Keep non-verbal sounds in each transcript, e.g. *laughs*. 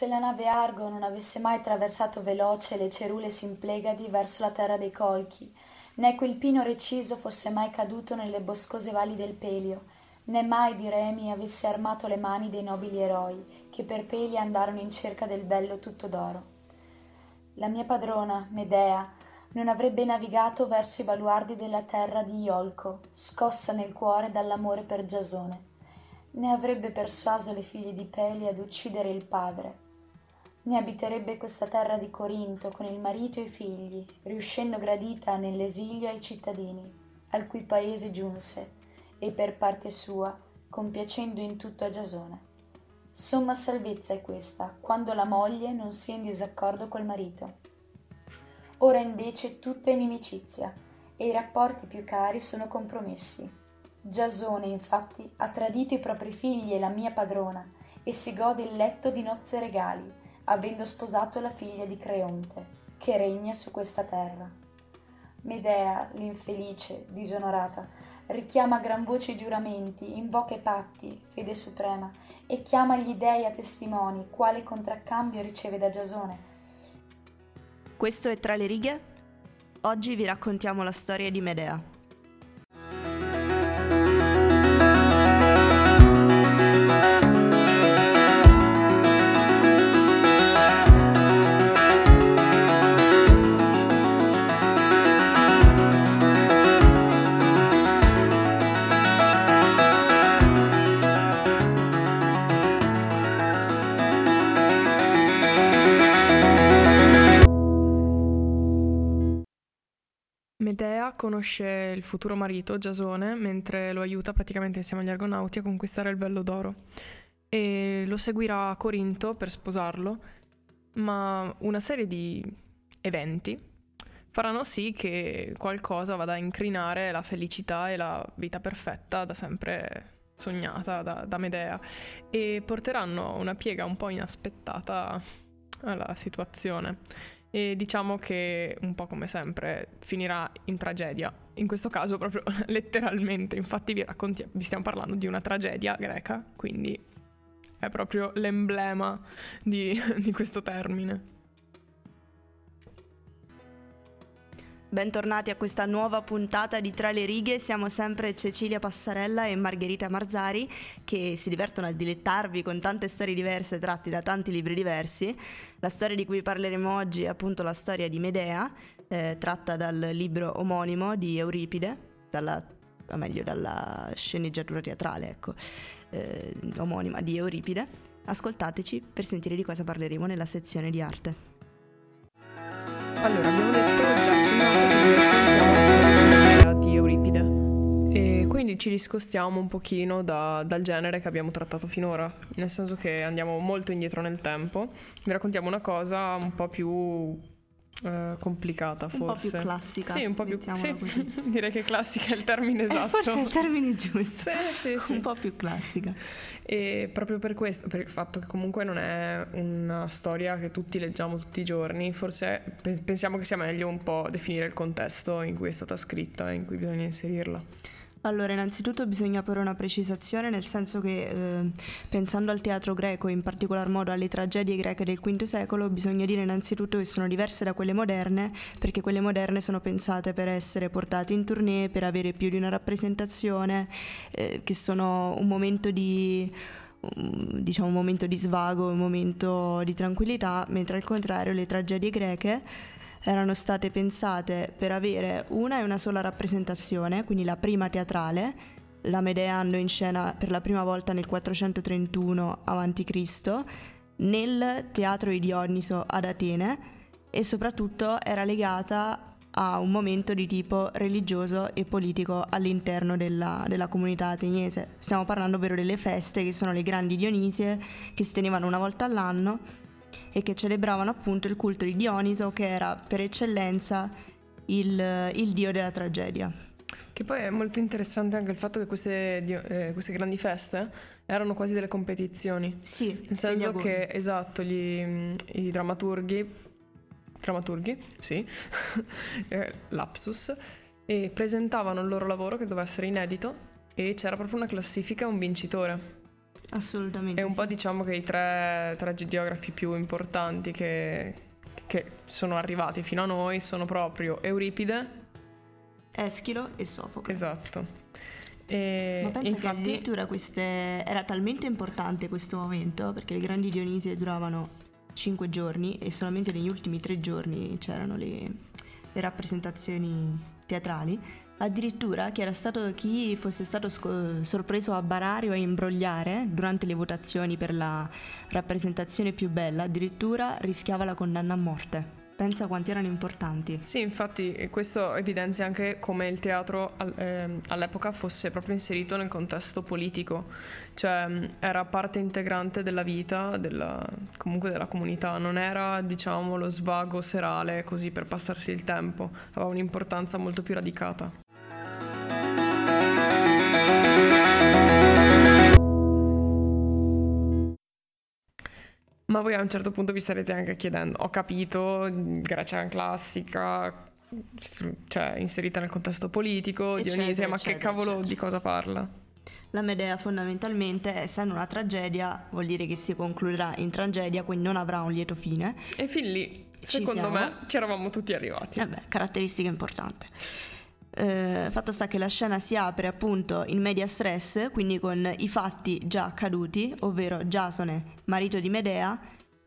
Se la nave Argo non avesse mai attraversato veloce le cerule Simplegadi verso la terra dei Colchi, né quel pino reciso fosse mai caduto nelle boscose valli del Pelio, né mai di remi avesse armato le mani dei nobili eroi che per peli andarono in cerca del bello tutto d'oro. La mia padrona, Medea, non avrebbe navigato verso i baluardi della terra di Iolco, scossa nel cuore dall'amore per Giasone né avrebbe persuaso le figlie di Peli ad uccidere il padre, né abiterebbe questa terra di Corinto con il marito e i figli, riuscendo gradita nell'esilio ai cittadini, al cui paese giunse, e per parte sua compiacendo in tutto a Giasone. Somma salvezza è questa, quando la moglie non sia in disaccordo col marito. Ora invece tutto è inimicizia, e i rapporti più cari sono compromessi Giasone, infatti, ha tradito i propri figli e la mia padrona, e si gode il letto di nozze regali, avendo sposato la figlia di Creonte, che regna su questa terra. Medea, l'infelice, disonorata, richiama a gran voce i giuramenti, invoca i patti, fede suprema, e chiama gli dei a testimoni, quale contraccambio riceve da Giasone. Questo è Tra le righe? Oggi vi raccontiamo la storia di Medea. Conosce il futuro marito, Giasone, mentre lo aiuta praticamente insieme agli Argonauti a conquistare il Vello d'Oro. E lo seguirà a Corinto per sposarlo, ma una serie di eventi faranno sì che qualcosa vada a incrinare la felicità e la vita perfetta da sempre sognata da, da Medea e porteranno una piega un po' inaspettata alla situazione e diciamo che un po' come sempre finirà in tragedia. In questo caso proprio *laughs* letteralmente, infatti vi, racconti- vi stiamo parlando di una tragedia greca, quindi è proprio l'emblema di, *laughs* di questo termine. Bentornati a questa nuova puntata di Tra le righe, siamo sempre Cecilia Passarella e Margherita Marzari che si divertono a dilettarvi con tante storie diverse tratte da tanti libri diversi. La storia di cui parleremo oggi è appunto la storia di Medea, eh, tratta dal libro omonimo di Euripide, dalla, o meglio dalla sceneggiatura teatrale, ecco, eh, omonima di Euripide. Ascoltateci per sentire di cosa parleremo nella sezione di arte. Allora, abbiamo detto già raccontiamo di Euripide e quindi ci discostiamo un pochino da, dal genere che abbiamo trattato finora, nel senso che andiamo molto indietro nel tempo, vi raccontiamo una cosa un po' più Uh, complicata forse. Un po' più classica. Sì, un po' più sì, *laughs* direi che classica è il termine esatto. Eh, forse è il termine giusto. sì, sì, *laughs* sì. Un po' più classica. E proprio per questo, per il fatto che comunque non è una storia che tutti leggiamo tutti i giorni, forse pensiamo che sia meglio un po' definire il contesto in cui è stata scritta e in cui bisogna inserirla. Allora, innanzitutto bisogna porre una precisazione, nel senso che eh, pensando al teatro greco, in particolar modo alle tragedie greche del V secolo, bisogna dire innanzitutto che sono diverse da quelle moderne, perché quelle moderne sono pensate per essere portate in tournée, per avere più di una rappresentazione, eh, che sono un momento di diciamo un momento di svago, un momento di tranquillità, mentre al contrario le tragedie greche erano state pensate per avere una e una sola rappresentazione, quindi la prima teatrale, la Medea andò in scena per la prima volta nel 431 a.C. nel teatro di Dioniso ad Atene e soprattutto era legata a un momento di tipo religioso e politico all'interno della, della, comunità ateniese. Stiamo parlando ovvero delle feste che sono le grandi Dionisie che si tenevano una volta all'anno e che celebravano appunto il culto di Dioniso che era per eccellenza il, il dio della tragedia. Che poi è molto interessante anche il fatto che queste, eh, queste grandi feste erano quasi delle competizioni. Sì. Nel senso che, esatto, gli, i drammaturghi, drammaturghi, sì, *laughs* eh, lapsus, e presentavano il loro lavoro che doveva essere inedito e c'era proprio una classifica, un vincitore Assolutamente. E un sì. po' diciamo che i tre tragediografi più importanti che, che sono arrivati fino a noi sono proprio Euripide. Eschilo e Sofocle. Esatto. E Ma pensa infatti, che addirittura queste... era talmente importante questo momento perché le grandi Dionisi duravano 5 giorni e solamente negli ultimi 3 giorni c'erano le, le rappresentazioni teatrali. Addirittura chi, stato, chi fosse stato sco- sorpreso a barare o a imbrogliare durante le votazioni per la rappresentazione più bella, addirittura rischiava la condanna a morte. Pensa quanti erano importanti. Sì, infatti questo evidenzia anche come il teatro ehm, all'epoca fosse proprio inserito nel contesto politico, cioè era parte integrante della vita, della- comunque della comunità, non era diciamo lo svago serale così per passarsi il tempo, aveva un'importanza molto più radicata. Ma voi a un certo punto vi starete anche chiedendo, ho capito, Grecia classica, cioè inserita nel contesto politico, Eccetera, Dionisia, ma eccetera, che cavolo eccetera. di cosa parla? La Medea fondamentalmente, essendo una tragedia, vuol dire che si concluderà in tragedia, quindi non avrà un lieto fine. E fin lì, Ci secondo siamo. me, ci eravamo tutti arrivati. Eh beh, caratteristica importante. Eh, fatto sta che la scena si apre appunto in media stress, quindi con i fatti già accaduti, ovvero Giasone, marito di Medea,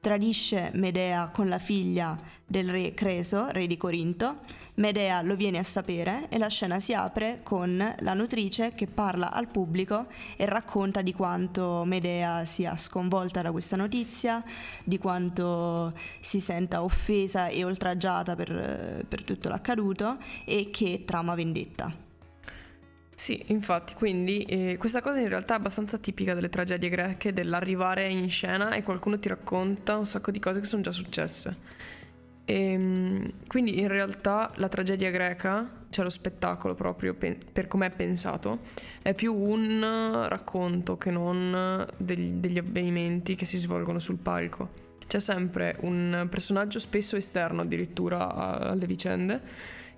tradisce Medea con la figlia del re Creso, re di Corinto. Medea lo viene a sapere e la scena si apre con la nutrice che parla al pubblico e racconta di quanto Medea sia sconvolta da questa notizia, di quanto si senta offesa e oltraggiata per, per tutto l'accaduto e che trama vendetta. Sì, infatti, quindi eh, questa cosa in realtà è abbastanza tipica delle tragedie greche, dell'arrivare in scena e qualcuno ti racconta un sacco di cose che sono già successe. Ehm, quindi in realtà la tragedia greca, cioè lo spettacolo proprio pe- per come è pensato, è più un racconto che non degli, degli avvenimenti che si svolgono sul palco. C'è sempre un personaggio spesso esterno addirittura alle vicende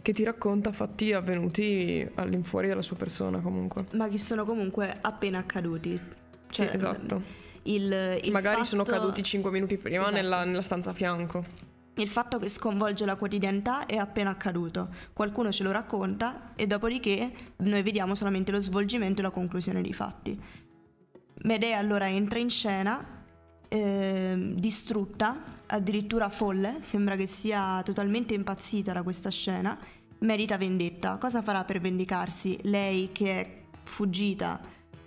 che ti racconta fatti avvenuti all'infuori della sua persona comunque. Ma che sono comunque appena accaduti. Cioè, sì, esatto. Il, il Magari fatto- sono caduti 5 minuti prima Esatto. nella, nella stanza a fianco. Il fatto che sconvolge la quotidianità è appena accaduto. Qualcuno ce lo racconta e dopodiché noi vediamo solamente lo svolgimento e la conclusione dei fatti. Medea allora entra in scena, ehm, distrutta, addirittura folle, sembra che sia totalmente impazzita da questa scena, merita vendetta. Cosa farà per vendicarsi? Lei che è fuggita.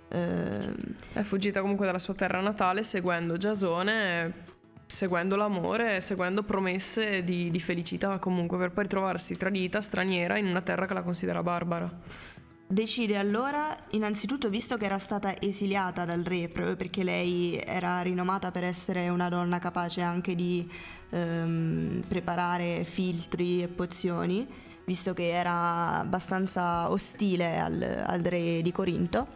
ehm, È fuggita comunque dalla sua terra natale seguendo Giasone, seguendo l'amore, seguendo promesse di, di felicità comunque per poi ritrovarsi tradita, straniera in una terra che la considera barbara. Decide allora, innanzitutto, visto che era stata esiliata dal re, proprio perché lei era rinomata per essere una donna capace anche di ehm, preparare filtri e pozioni, visto che era abbastanza ostile al, al re di Corinto,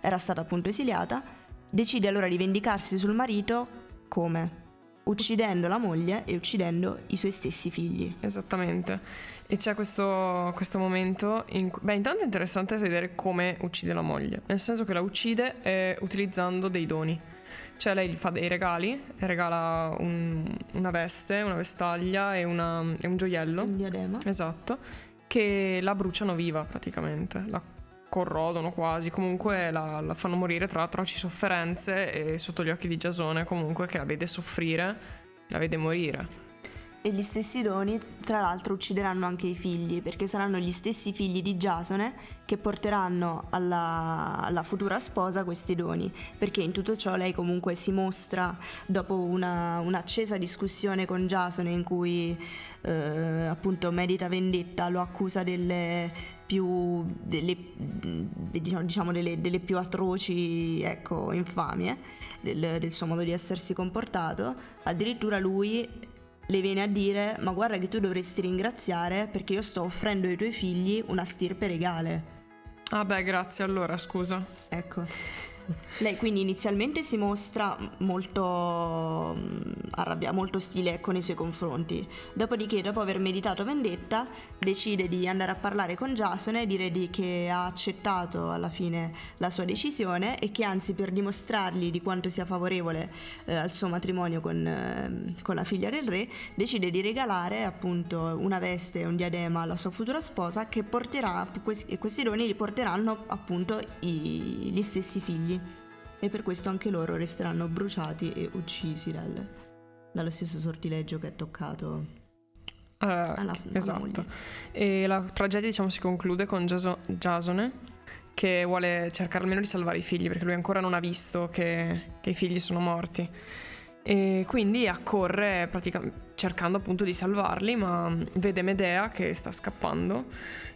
era stata appunto esiliata, decide allora di vendicarsi sul marito come? Uccidendo la moglie e uccidendo i suoi stessi figli. Esattamente. E c'è questo, questo momento in cui... Beh, intanto è interessante vedere come uccide la moglie. Nel senso che la uccide eh, utilizzando dei doni. Cioè lei gli fa dei regali, regala un- una veste, una vestaglia e, una- e un gioiello. Un diadema. Esatto. Che la bruciano viva praticamente. La corrodono quasi. Comunque la, la fanno morire tra atroci sofferenze e sotto gli occhi di Giasone comunque che la vede soffrire, la vede morire. E gli stessi doni, tra l'altro, uccideranno anche i figli, perché saranno gli stessi figli di Giasone che porteranno alla, alla futura sposa questi doni, perché in tutto ciò lei comunque si mostra, dopo una, un'accesa discussione con Giasone in cui eh, appunto medita vendetta, lo accusa delle più, delle, diciamo, diciamo delle, delle più atroci ecco, infamie del, del suo modo di essersi comportato, addirittura lui le viene a dire ma guarda che tu dovresti ringraziare perché io sto offrendo ai tuoi figli una stirpe regale. Ah beh, grazie allora, scusa. Ecco. Lei quindi inizialmente si mostra molto mm, arrabbiata, molto ostile con i suoi confronti. Dopodiché, dopo aver meditato vendetta, decide di andare a parlare con Jason e dire di che ha accettato alla fine la sua decisione e che anzi per dimostrargli di quanto sia favorevole eh, al suo matrimonio con, eh, con la figlia del re, decide di regalare appunto una veste e un diadema alla sua futura sposa che porterà, questi doni li porteranno appunto i, gli stessi figli e per questo anche loro resteranno bruciati e uccisi dal, dallo stesso sortileggio che è toccato Uh, alla, esatto. Alla e la tragedia, diciamo, si conclude con Jasone che vuole cercare almeno di salvare i figli perché lui ancora non ha visto che, che i figli sono morti. E quindi accorre cercando appunto di salvarli, ma vede Medea che sta scappando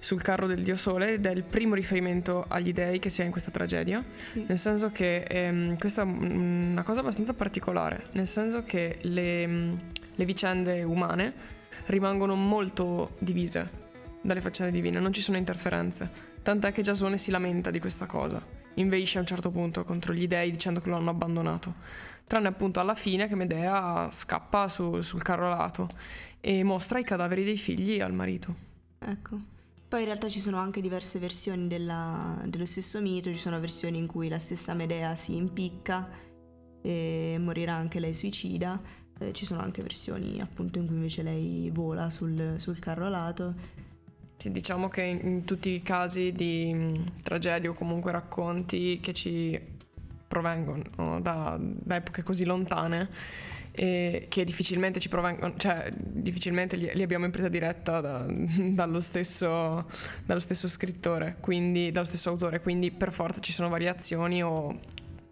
sul carro del dio Sole ed è il primo riferimento agli dei che si ha in questa tragedia. Sì. Nel senso che ehm, questa è una cosa abbastanza particolare, nel senso che le, le vicende umane rimangono molto divise dalle faccende divine, non ci sono interferenze. Tant'è che Giasone si lamenta di questa cosa, inveisce a un certo punto contro gli dei dicendo che lo hanno abbandonato tranne appunto alla fine che Medea scappa su, sul carrolato e mostra i cadaveri dei figli al marito. Ecco. Poi in realtà ci sono anche diverse versioni della, dello stesso mito, ci sono versioni in cui la stessa Medea si impicca e morirà anche lei suicida, eh, ci sono anche versioni appunto in cui invece lei vola sul, sul carrolato. Sì, diciamo che in, in tutti i casi di mh, tragedie o comunque racconti che ci provengono da, da epoche così lontane e che difficilmente ci provengono, cioè difficilmente li, li abbiamo in presa diretta da, dallo, stesso, dallo stesso scrittore, quindi dallo stesso autore, quindi per forza ci sono variazioni o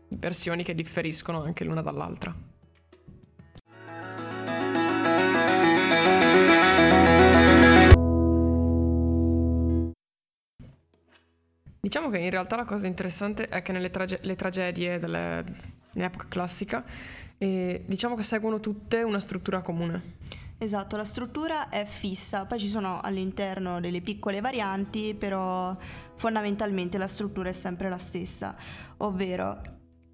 versioni che differiscono anche l'una dall'altra. Diciamo che in realtà la cosa interessante è che nelle trage- tragedie dell'epoca classica eh, diciamo che seguono tutte una struttura comune. Esatto, la struttura è fissa, poi ci sono all'interno delle piccole varianti, però fondamentalmente la struttura è sempre la stessa, ovvero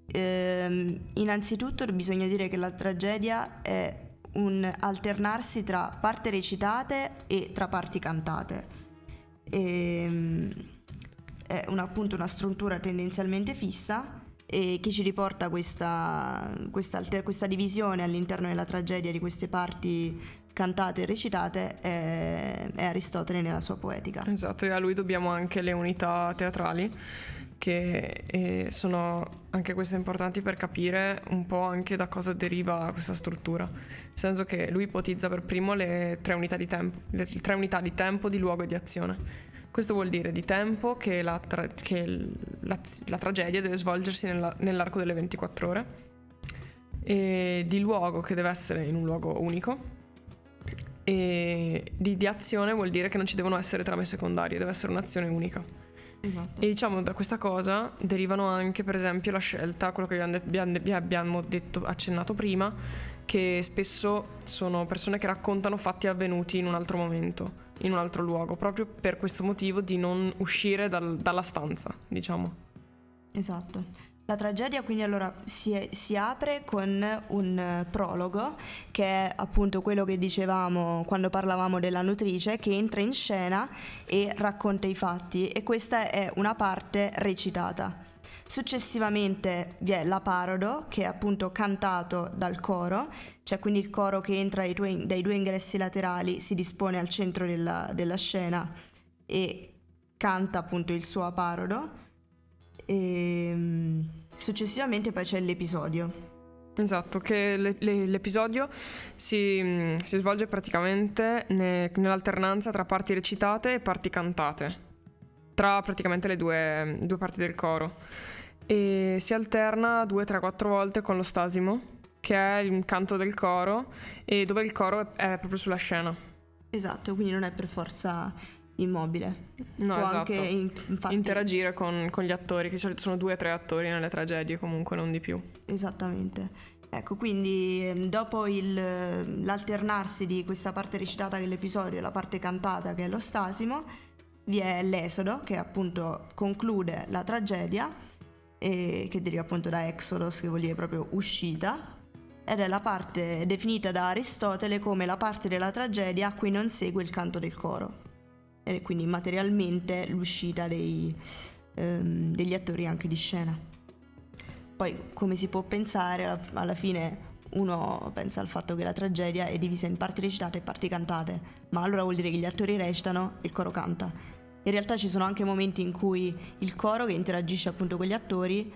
ehm, innanzitutto bisogna dire che la tragedia è un alternarsi tra parti recitate e tra parti cantate. E, ehm, è una, appunto una struttura tendenzialmente fissa e che ci riporta questa, questa, questa divisione all'interno della tragedia di queste parti cantate e recitate è, è, Aristotele nella sua poetica. Esatto, e a lui dobbiamo anche le unità teatrali che eh, sono anche queste importanti per capire un po' anche da cosa deriva questa struttura. Nel senso che lui ipotizza per primo le tre unità di tempo, le tre unità di tempo, di luogo e di azione questo vuol dire di tempo che la, tra- che la, la tragedia deve svolgersi nella, nell'arco delle 24 ore, e di luogo che deve essere in un luogo unico, e di, di azione vuol dire che non ci devono essere trame secondarie, deve essere un'azione unica. Esatto. E diciamo da questa cosa derivano anche per esempio la scelta, quello che vi abbiamo detto, accennato prima, che spesso sono persone che raccontano fatti avvenuti in un altro momento in un altro luogo, proprio per questo motivo di non uscire dal, dalla stanza, diciamo. Esatto. La tragedia quindi allora si, si, apre con un prologo che è appunto quello che dicevamo quando parlavamo della nutrice che entra in scena e racconta i fatti e questa è una parte recitata. Successivamente vi è la parodo che è appunto cantato dal coro c'è quindi il coro che entra dai due, dai due ingressi laterali, si dispone al centro della, della scena e canta appunto il suo aparodo. E mm, successivamente poi c'è l'episodio. Esatto, che le, le, l'episodio si, mm, si, svolge praticamente ne, nell'alternanza tra parti recitate e parti cantate, tra praticamente le due, due parti del coro. E si alterna due, tre, quattro volte con lo stasimo che è il canto del coro e dove il coro è proprio sulla scena. Esatto, quindi non è per forza immobile. No, Può esatto. anche in, infatti... interagire con, con, gli attori, che sono due o tre attori nelle tragedie, comunque non di più. Esattamente. Ecco, quindi ehm, dopo il, l'alternarsi di questa parte recitata che è l'episodio e la parte cantata che è lo stasimo, vi è l'esodo che appunto conclude la tragedia che deriva appunto da exodos, che vuol dire proprio uscita, ed è la parte definita da Aristotele come la parte della tragedia a cui non segue il canto del coro, è quindi materialmente l'uscita dei, ehm, degli attori anche di scena. Poi, come si può pensare, alla fine uno pensa al fatto che la tragedia è divisa in parti recitate e parti cantate, ma allora vuol dire che gli attori recitano e il coro canta. In realtà ci sono anche momenti in cui il coro che interagisce appunto con gli attori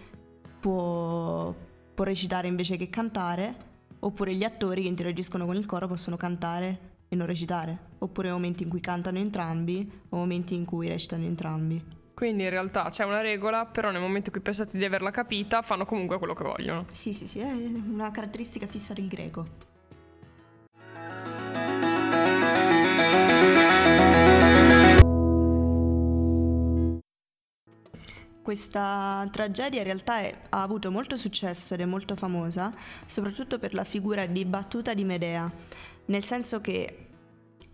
può, può recitare invece che cantare, oppure gli attori che interagiscono con il coro possono cantare e non recitare, oppure momenti in cui cantano entrambi o momenti in cui recitano entrambi. Quindi in realtà c'è una regola, però nel momento in cui pensate di averla capita, fanno comunque quello che vogliono. Sì, sì, sì, è una caratteristica fissa del greco. Questa tragedia in realtà è, ha avuto molto successo ed è molto famosa, soprattutto per la figura dibattuta di Medea, nel senso che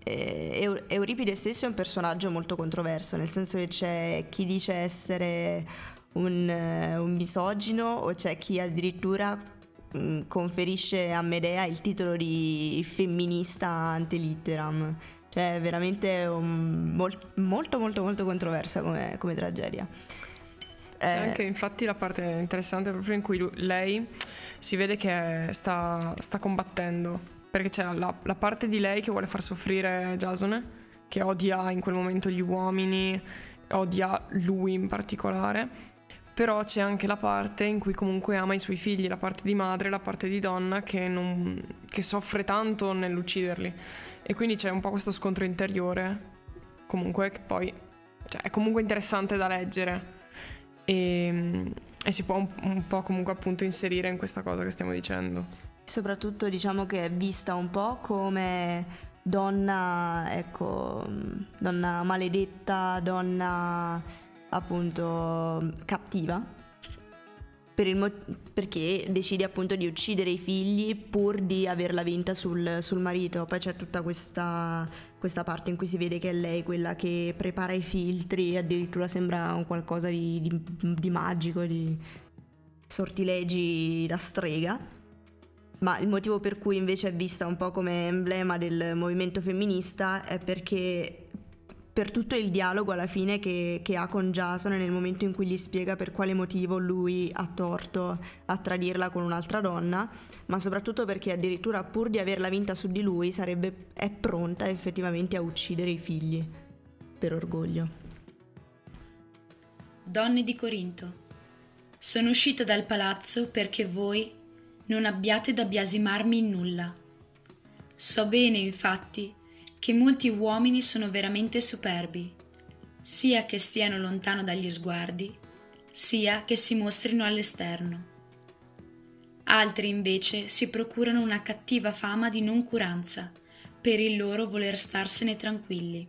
eh, Euripide stesso è un personaggio molto controverso, nel senso che c'è chi dice essere un, uh, un misogino o c'è chi addirittura mm, conferisce a Medea il titolo di femminista ante litteram. Cioè, veramente un, mol, molto, molto, molto controversa come, come tragedia. C'è eh, anche infatti la parte interessante proprio in cui lei si vede che sta, sta combattendo perché c'è la, la, parte di lei che vuole far soffrire Jasone, che odia in quel momento gli uomini, odia lui in particolare, però c'è anche la parte in cui comunque ama i suoi figli, la parte di madre, la parte di donna che, non, che soffre tanto nell'ucciderli. E quindi c'è un po' questo scontro interiore, comunque che poi cioè, è comunque interessante da leggere. E, e si può un, un po' comunque appunto inserire in questa cosa che stiamo dicendo. Soprattutto diciamo che è vista un po' come donna, ecco, donna maledetta, donna appunto cattiva. Per mo- perché decide appunto di uccidere i figli pur di averla vinta sul, sul marito. Poi c'è tutta questa, questa, parte in cui si vede che è lei quella che prepara i filtri, addirittura sembra un qualcosa di, di, di magico, di sortilegi da strega ma il motivo per cui invece è vista un po' come emblema del movimento femminista è perché per tutto il dialogo alla fine che, che, ha con Jason nel momento in cui gli spiega per quale motivo lui ha torto a tradirla con un'altra donna, ma soprattutto perché addirittura pur di averla vinta su di lui sarebbe, è pronta effettivamente a uccidere i figli per orgoglio. Donne di Corinto, sono uscita dal palazzo perché voi non abbiate da biasimarmi in nulla. So bene, infatti, che molti uomini sono veramente superbi, sia che stiano lontano dagli sguardi, sia che si mostrino all'esterno. Altri invece si procurano una cattiva fama di noncuranza per il loro voler starsene tranquilli.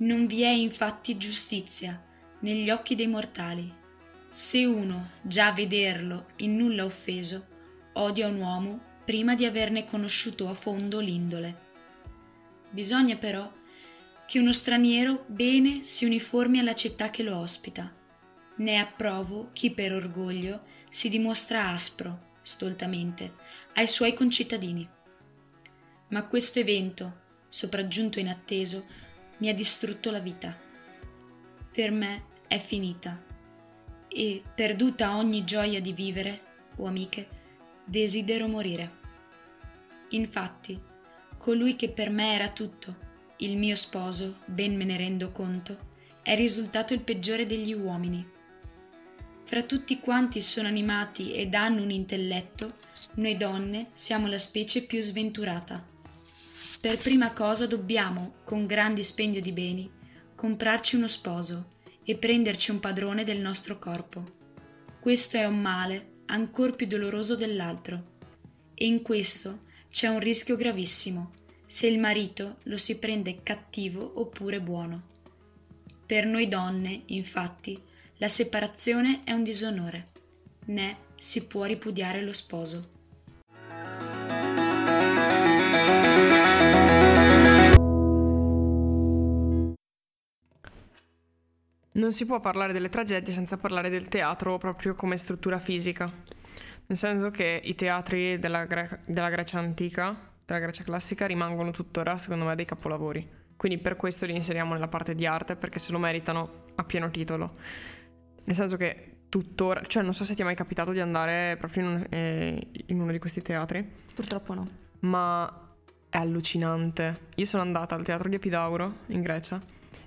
Non vi è infatti giustizia negli occhi dei mortali se uno, già a vederlo, in nulla offeso, odia un uomo prima di averne conosciuto a fondo l'indole. Bisogna però che uno straniero bene si uniformi alla città che lo ospita. Ne approvo chi per orgoglio si dimostra aspro, stoltamente, ai suoi concittadini. Ma questo evento, sopraggiunto inatteso, mi ha distrutto la vita. Per me è finita e, perduta ogni gioia di vivere, o amiche, desidero morire. Infatti, colui che per me era tutto, il mio sposo, ben me ne rendo conto, è risultato il peggiore degli uomini. Fra tutti quanti sono animati ed hanno un intelletto, noi donne siamo la specie più sventurata. Per prima cosa dobbiamo, con grande spendio di beni, comprarci uno sposo e prenderci un padrone del nostro corpo. Questo è un male ancor più doloroso dell'altro. E in questo c'è un rischio gravissimo, se il marito lo si prende cattivo oppure buono. Per noi donne, infatti, la separazione è un disonore, né si può ripudiare lo sposo. Non si può parlare delle tragedie senza parlare del teatro proprio come struttura fisica. Nel senso che i teatri della, Gre- della Grecia antica, della Grecia classica, rimangono tuttora, secondo me, dei capolavori. Quindi per questo li inseriamo nella parte di arte, perché se lo meritano a pieno titolo. Nel senso che tuttora, cioè non so se ti è mai capitato di andare proprio in, eh, in uno di questi teatri. Purtroppo no. Ma è allucinante. Io sono andata al teatro di Epidauro in Grecia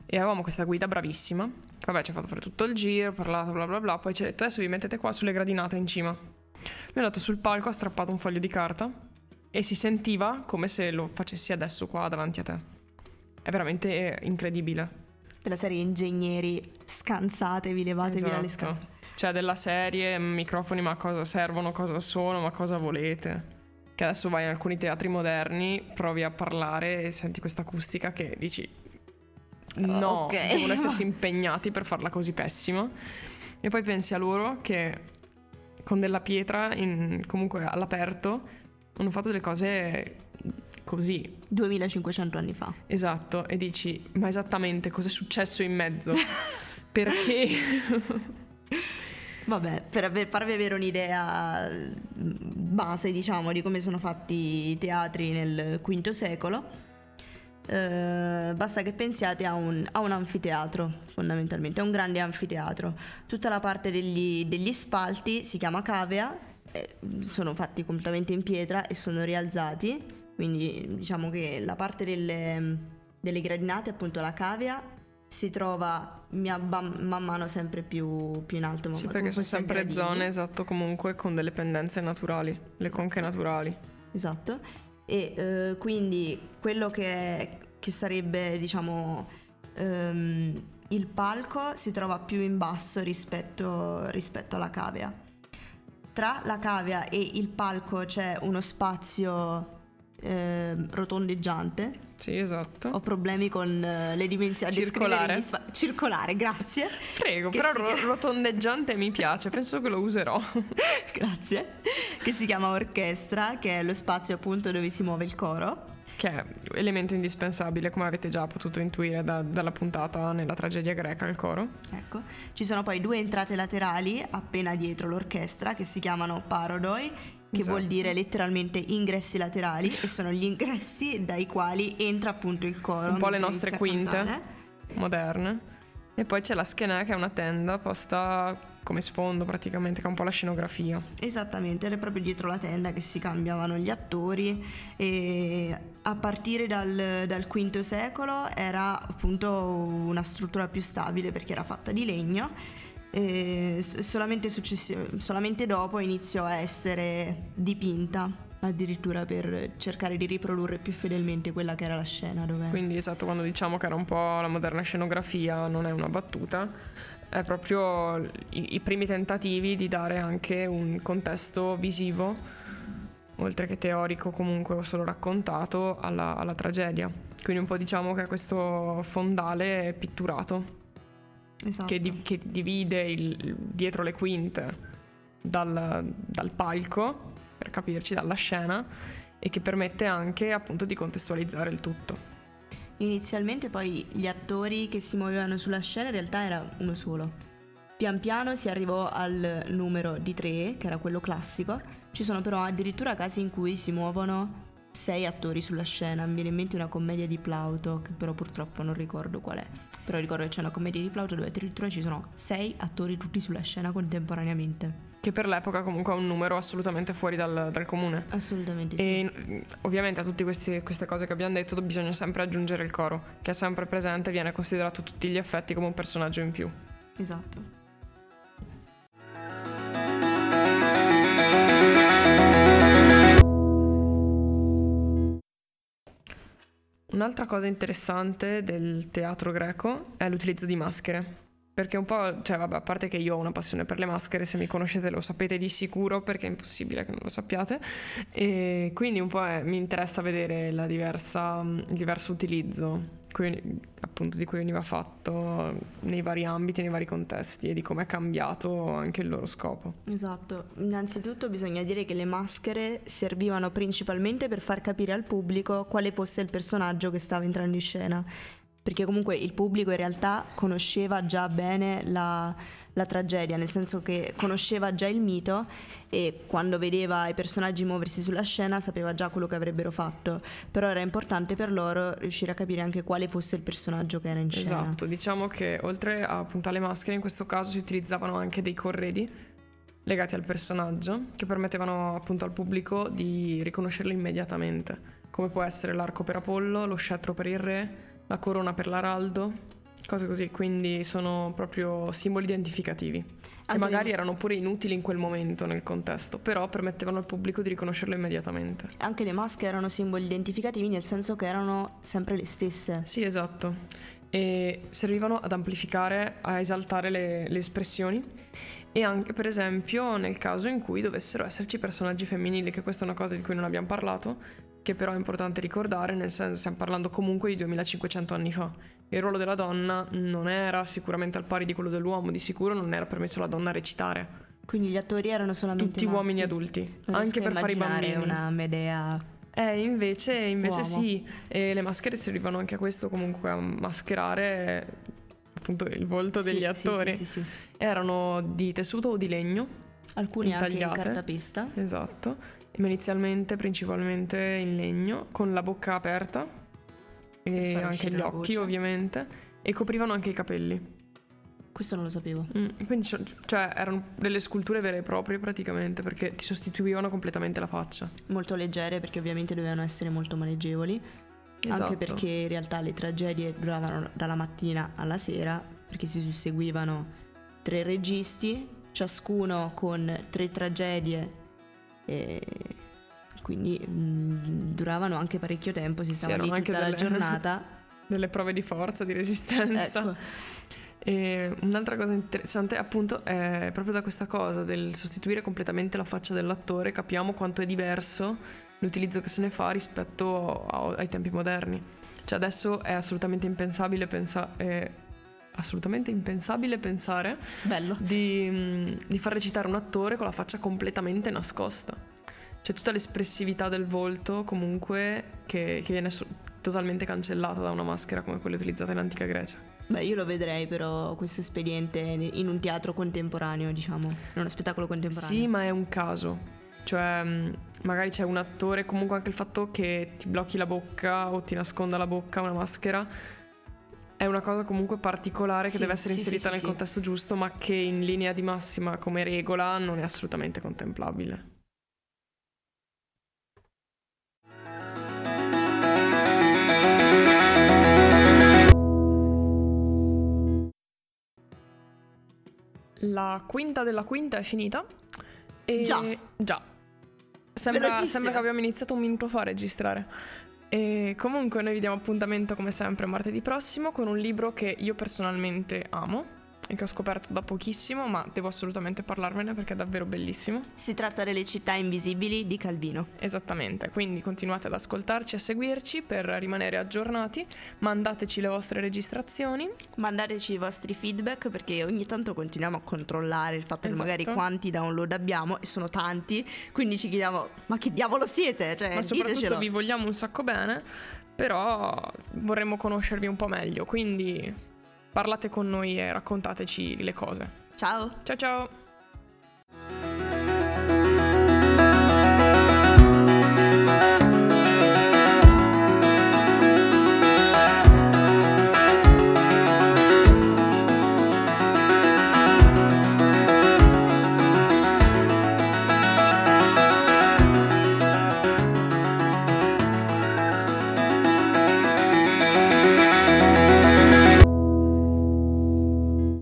e avevamo questa guida bravissima. Vabbè, ci ha fatto fare tutto il giro, parlato, bla bla bla. Poi ci ha detto: Adesso vi mettete qua sulle gradinate in cima. Lui è andato sul palco, ha strappato un foglio di carta e si sentiva come se lo facessi adesso qua davanti a te. È veramente incredibile. Della serie ingegneri, scansatevi, levatevi Esatto. dalle scarpe. Cioè della serie microfoni ma a cosa servono, cosa sono, ma cosa volete. Che adesso vai in alcuni teatri moderni, provi a parlare e senti questa acustica che dici no, Ok. devono essersi *laughs* impegnati per farla così pessima. E poi pensi a loro che con della pietra, in- comunque all'aperto, hanno fatto delle cose così. 2500 anni fa. Esatto, e dici, ma esattamente cos'è successo in mezzo? *laughs* Perché? Vabbè, per, per farvi avere un'idea mm, base, diciamo, di come sono fatti i teatri nel V secolo, eh, basta che pensiate a un, a un anfiteatro, fondamentalmente, a un grande anfiteatro. Tutta la parte degli, degli spalti si chiama cavea, eh, sono fatti completamente in pietra e sono rialzati, quindi diciamo che la parte delle, delle gradinate, appunto la cavea, si trova man man mano sempre più, più in alto. Sì, perché sono sempre gradini. zone, esatto, comunque con delle pendenze naturali, le conche naturali. Esatto. E eh, quindi quello che, che sarebbe, diciamo, ehm, il palco si trova più in basso rispetto, rispetto alla cavea. Tra la cavea e il palco c'è uno spazio ehm, rotondeggiante. Sì, esatto. Ho problemi con eh, le dimensioni. Circolare. spa- circolare, grazie. Prego, che però ro- chiama- *laughs* rotondeggiante mi piace, penso che lo userò. *laughs* Grazie. Che si chiama orchestra, che è lo spazio appunto dove si muove il coro. che è elemento indispensabile, come avete già potuto intuire da- dalla puntata nella tragedia greca, il coro. Ecco, ci sono poi due entrate laterali appena dietro l'orchestra che si chiamano parodoi, che Esatto. vuol dire letteralmente ingressi laterali e sono gli ingressi dai quali entra appunto il coro. Un po' le nostre quinte. cantare. moderne. E poi c'è la schiena che è una tenda posta come sfondo praticamente, che è un po' la scenografia. Esattamente, era proprio dietro la tenda che si cambiavano gli attori e a partire dal, dal V secolo era appunto una struttura più stabile perché era fatta di legno e solamente, successi- solamente dopo iniziò a essere dipinta addirittura per cercare di riprodurre più fedelmente quella che era la scena dove Quindi esatto, quando diciamo che era un po' la moderna scenografia, non è una battuta, è proprio i, i primi tentativi di dare anche un contesto visivo, oltre che teorico comunque o solo raccontato, alla, alla tragedia. Quindi un po' diciamo che è questo fondale pitturato esatto. che, di- che divide il- dietro le quinte dal, dal palco, per capirci, dalla scena, e che permette anche appunto di contestualizzare il tutto. Inizialmente poi gli attori che si muovevano sulla scena in realtà era uno solo. Pian piano si arrivò al numero di tre, che era quello classico. Ci sono però addirittura casi in cui si muovono sei attori sulla scena. Mi viene in mente una commedia di Plauto, che però purtroppo non ricordo qual è. Però ricordo che c'è una commedia di Plauto dove addirittura ci sono sei attori tutti sulla scena contemporaneamente. Che per l'epoca comunque è un numero assolutamente fuori dal, dal comune. Assolutamente sì. E ovviamente a tutte queste cose che abbiamo detto bisogna sempre aggiungere il coro, che è sempre presente e viene considerato a tutti gli effetti come un personaggio in più. Esatto. Un'altra cosa interessante del teatro greco è l'utilizzo di maschere. Perché un po', cioè vabbè, a parte che io ho una passione per le maschere, se mi conoscete lo sapete di sicuro perché è impossibile che non lo sappiate. E quindi un po' è- mi interessa vedere diversa, il diverso utilizzo cui- appunto di cui veniva fatto nei vari ambiti, nei vari contesti e di come è cambiato anche il loro scopo. Esatto, innanzitutto bisogna dire che le maschere servivano principalmente per far capire al pubblico quale fosse il personaggio che stava entrando in scena. Perché comunque il pubblico in realtà conosceva già bene la, la tragedia, nel senso che conosceva già il mito e quando vedeva i personaggi muoversi sulla scena sapeva già quello che avrebbero fatto, però era importante per loro riuscire a capire anche quale fosse il personaggio che era in scena. Esatto, diciamo che oltre appunto alle maschere in questo caso si utilizzavano anche dei corredi legati al personaggio che permettevano appunto al pubblico di riconoscerlo immediatamente, come può essere l'arco per Apollo, lo scettro per il re, la corona per l'araldo, cose così, quindi sono proprio simboli identificativi. Anche e magari erano pure inutili in quel momento nel contesto, però permettevano al pubblico di riconoscerlo immediatamente. Anche le maschere erano simboli identificativi nel senso che erano sempre le stesse. Sì, esatto. E servivano ad amplificare, a esaltare le, le espressioni e anche per esempio nel caso in cui dovessero esserci personaggi femminili, che questa è una cosa di cui non abbiamo parlato, che però è importante ricordare, nel senso stiamo parlando comunque di 2500 anni fa. Il ruolo della donna non era sicuramente al pari di quello dell'uomo, di sicuro non era permesso alla donna recitare. Quindi gli attori erano solamente tutti maschi. uomini adulti, non anche per fare i bambini. una Medea eh, invece, invece sì, e le maschere servivano anche a questo comunque a mascherare appunto il volto sì, degli attori. Sì, sì, Erano di tessuto o di legno. Alcuni intagliate. anche in cartapesta. Esatto inizialmente principalmente in legno, con la bocca aperta e anche gli occhi ovviamente, e coprivano anche i capelli. Questo non lo sapevo. Mm, quindi cioè erano delle sculture vere e proprie praticamente perché ti sostituivano completamente la faccia. Molto leggere perché ovviamente dovevano essere molto maneggevoli. Esatto. Anche perché in realtà le tragedie duravano dalla mattina alla sera perché si susseguivano tre registi, ciascuno con tre tragedie e quindi mh, mm, duravano anche parecchio tempo, si stavano sì, lì tutta delle, la giornata. *laughs* delle prove di forza, di resistenza. Ecco. E un'altra cosa interessante appunto è proprio da questa cosa del sostituire completamente la faccia dell'attore capiamo quanto è diverso l'utilizzo che se ne fa rispetto a, ai tempi moderni. Cioè adesso è assolutamente impensabile pensare assolutamente impensabile pensare di, mm, di, far recitare un attore con la faccia completamente nascosta. C'è tutta l'espressività del volto comunque che, che viene so- totalmente cancellata da una maschera come quella utilizzata in antica Grecia. Beh, io lo vedrei però questo espediente in un teatro contemporaneo, diciamo, in uno spettacolo contemporaneo. Sì, ma è un caso. Cioè, mm, magari c'è un attore, comunque anche il fatto che ti blocchi la bocca o ti nasconda la bocca una maschera è una cosa comunque particolare che sì, deve essere inserita sì, nel contesto giusto, ma che in linea di massima come regola non è assolutamente contemplabile. La quinta della quinta è finita. E già. Già. Sembra, sembra che abbiamo iniziato un minuto fa a registrare. E comunque noi vi diamo appuntamento come sempre martedì prossimo con un libro che io personalmente amo e che ho scoperto da pochissimo, ma devo assolutamente parlarvene perché è davvero bellissimo. Si tratta delle città invisibili di Calvino. Esattamente, quindi continuate ad ascoltarci, a seguirci per rimanere aggiornati, mandateci le vostre registrazioni. Mandateci i vostri feedback perché ogni tanto continuiamo a controllare il fatto esatto. che magari quanti download abbiamo e sono tanti, quindi ci chiediamo ma che diavolo siete? Cioè, ma soprattutto ditecelo. vi vogliamo un sacco bene, però vorremmo conoscervi un po' meglio, quindi parlate con noi e raccontateci le cose. Ciao. Ciao ciao.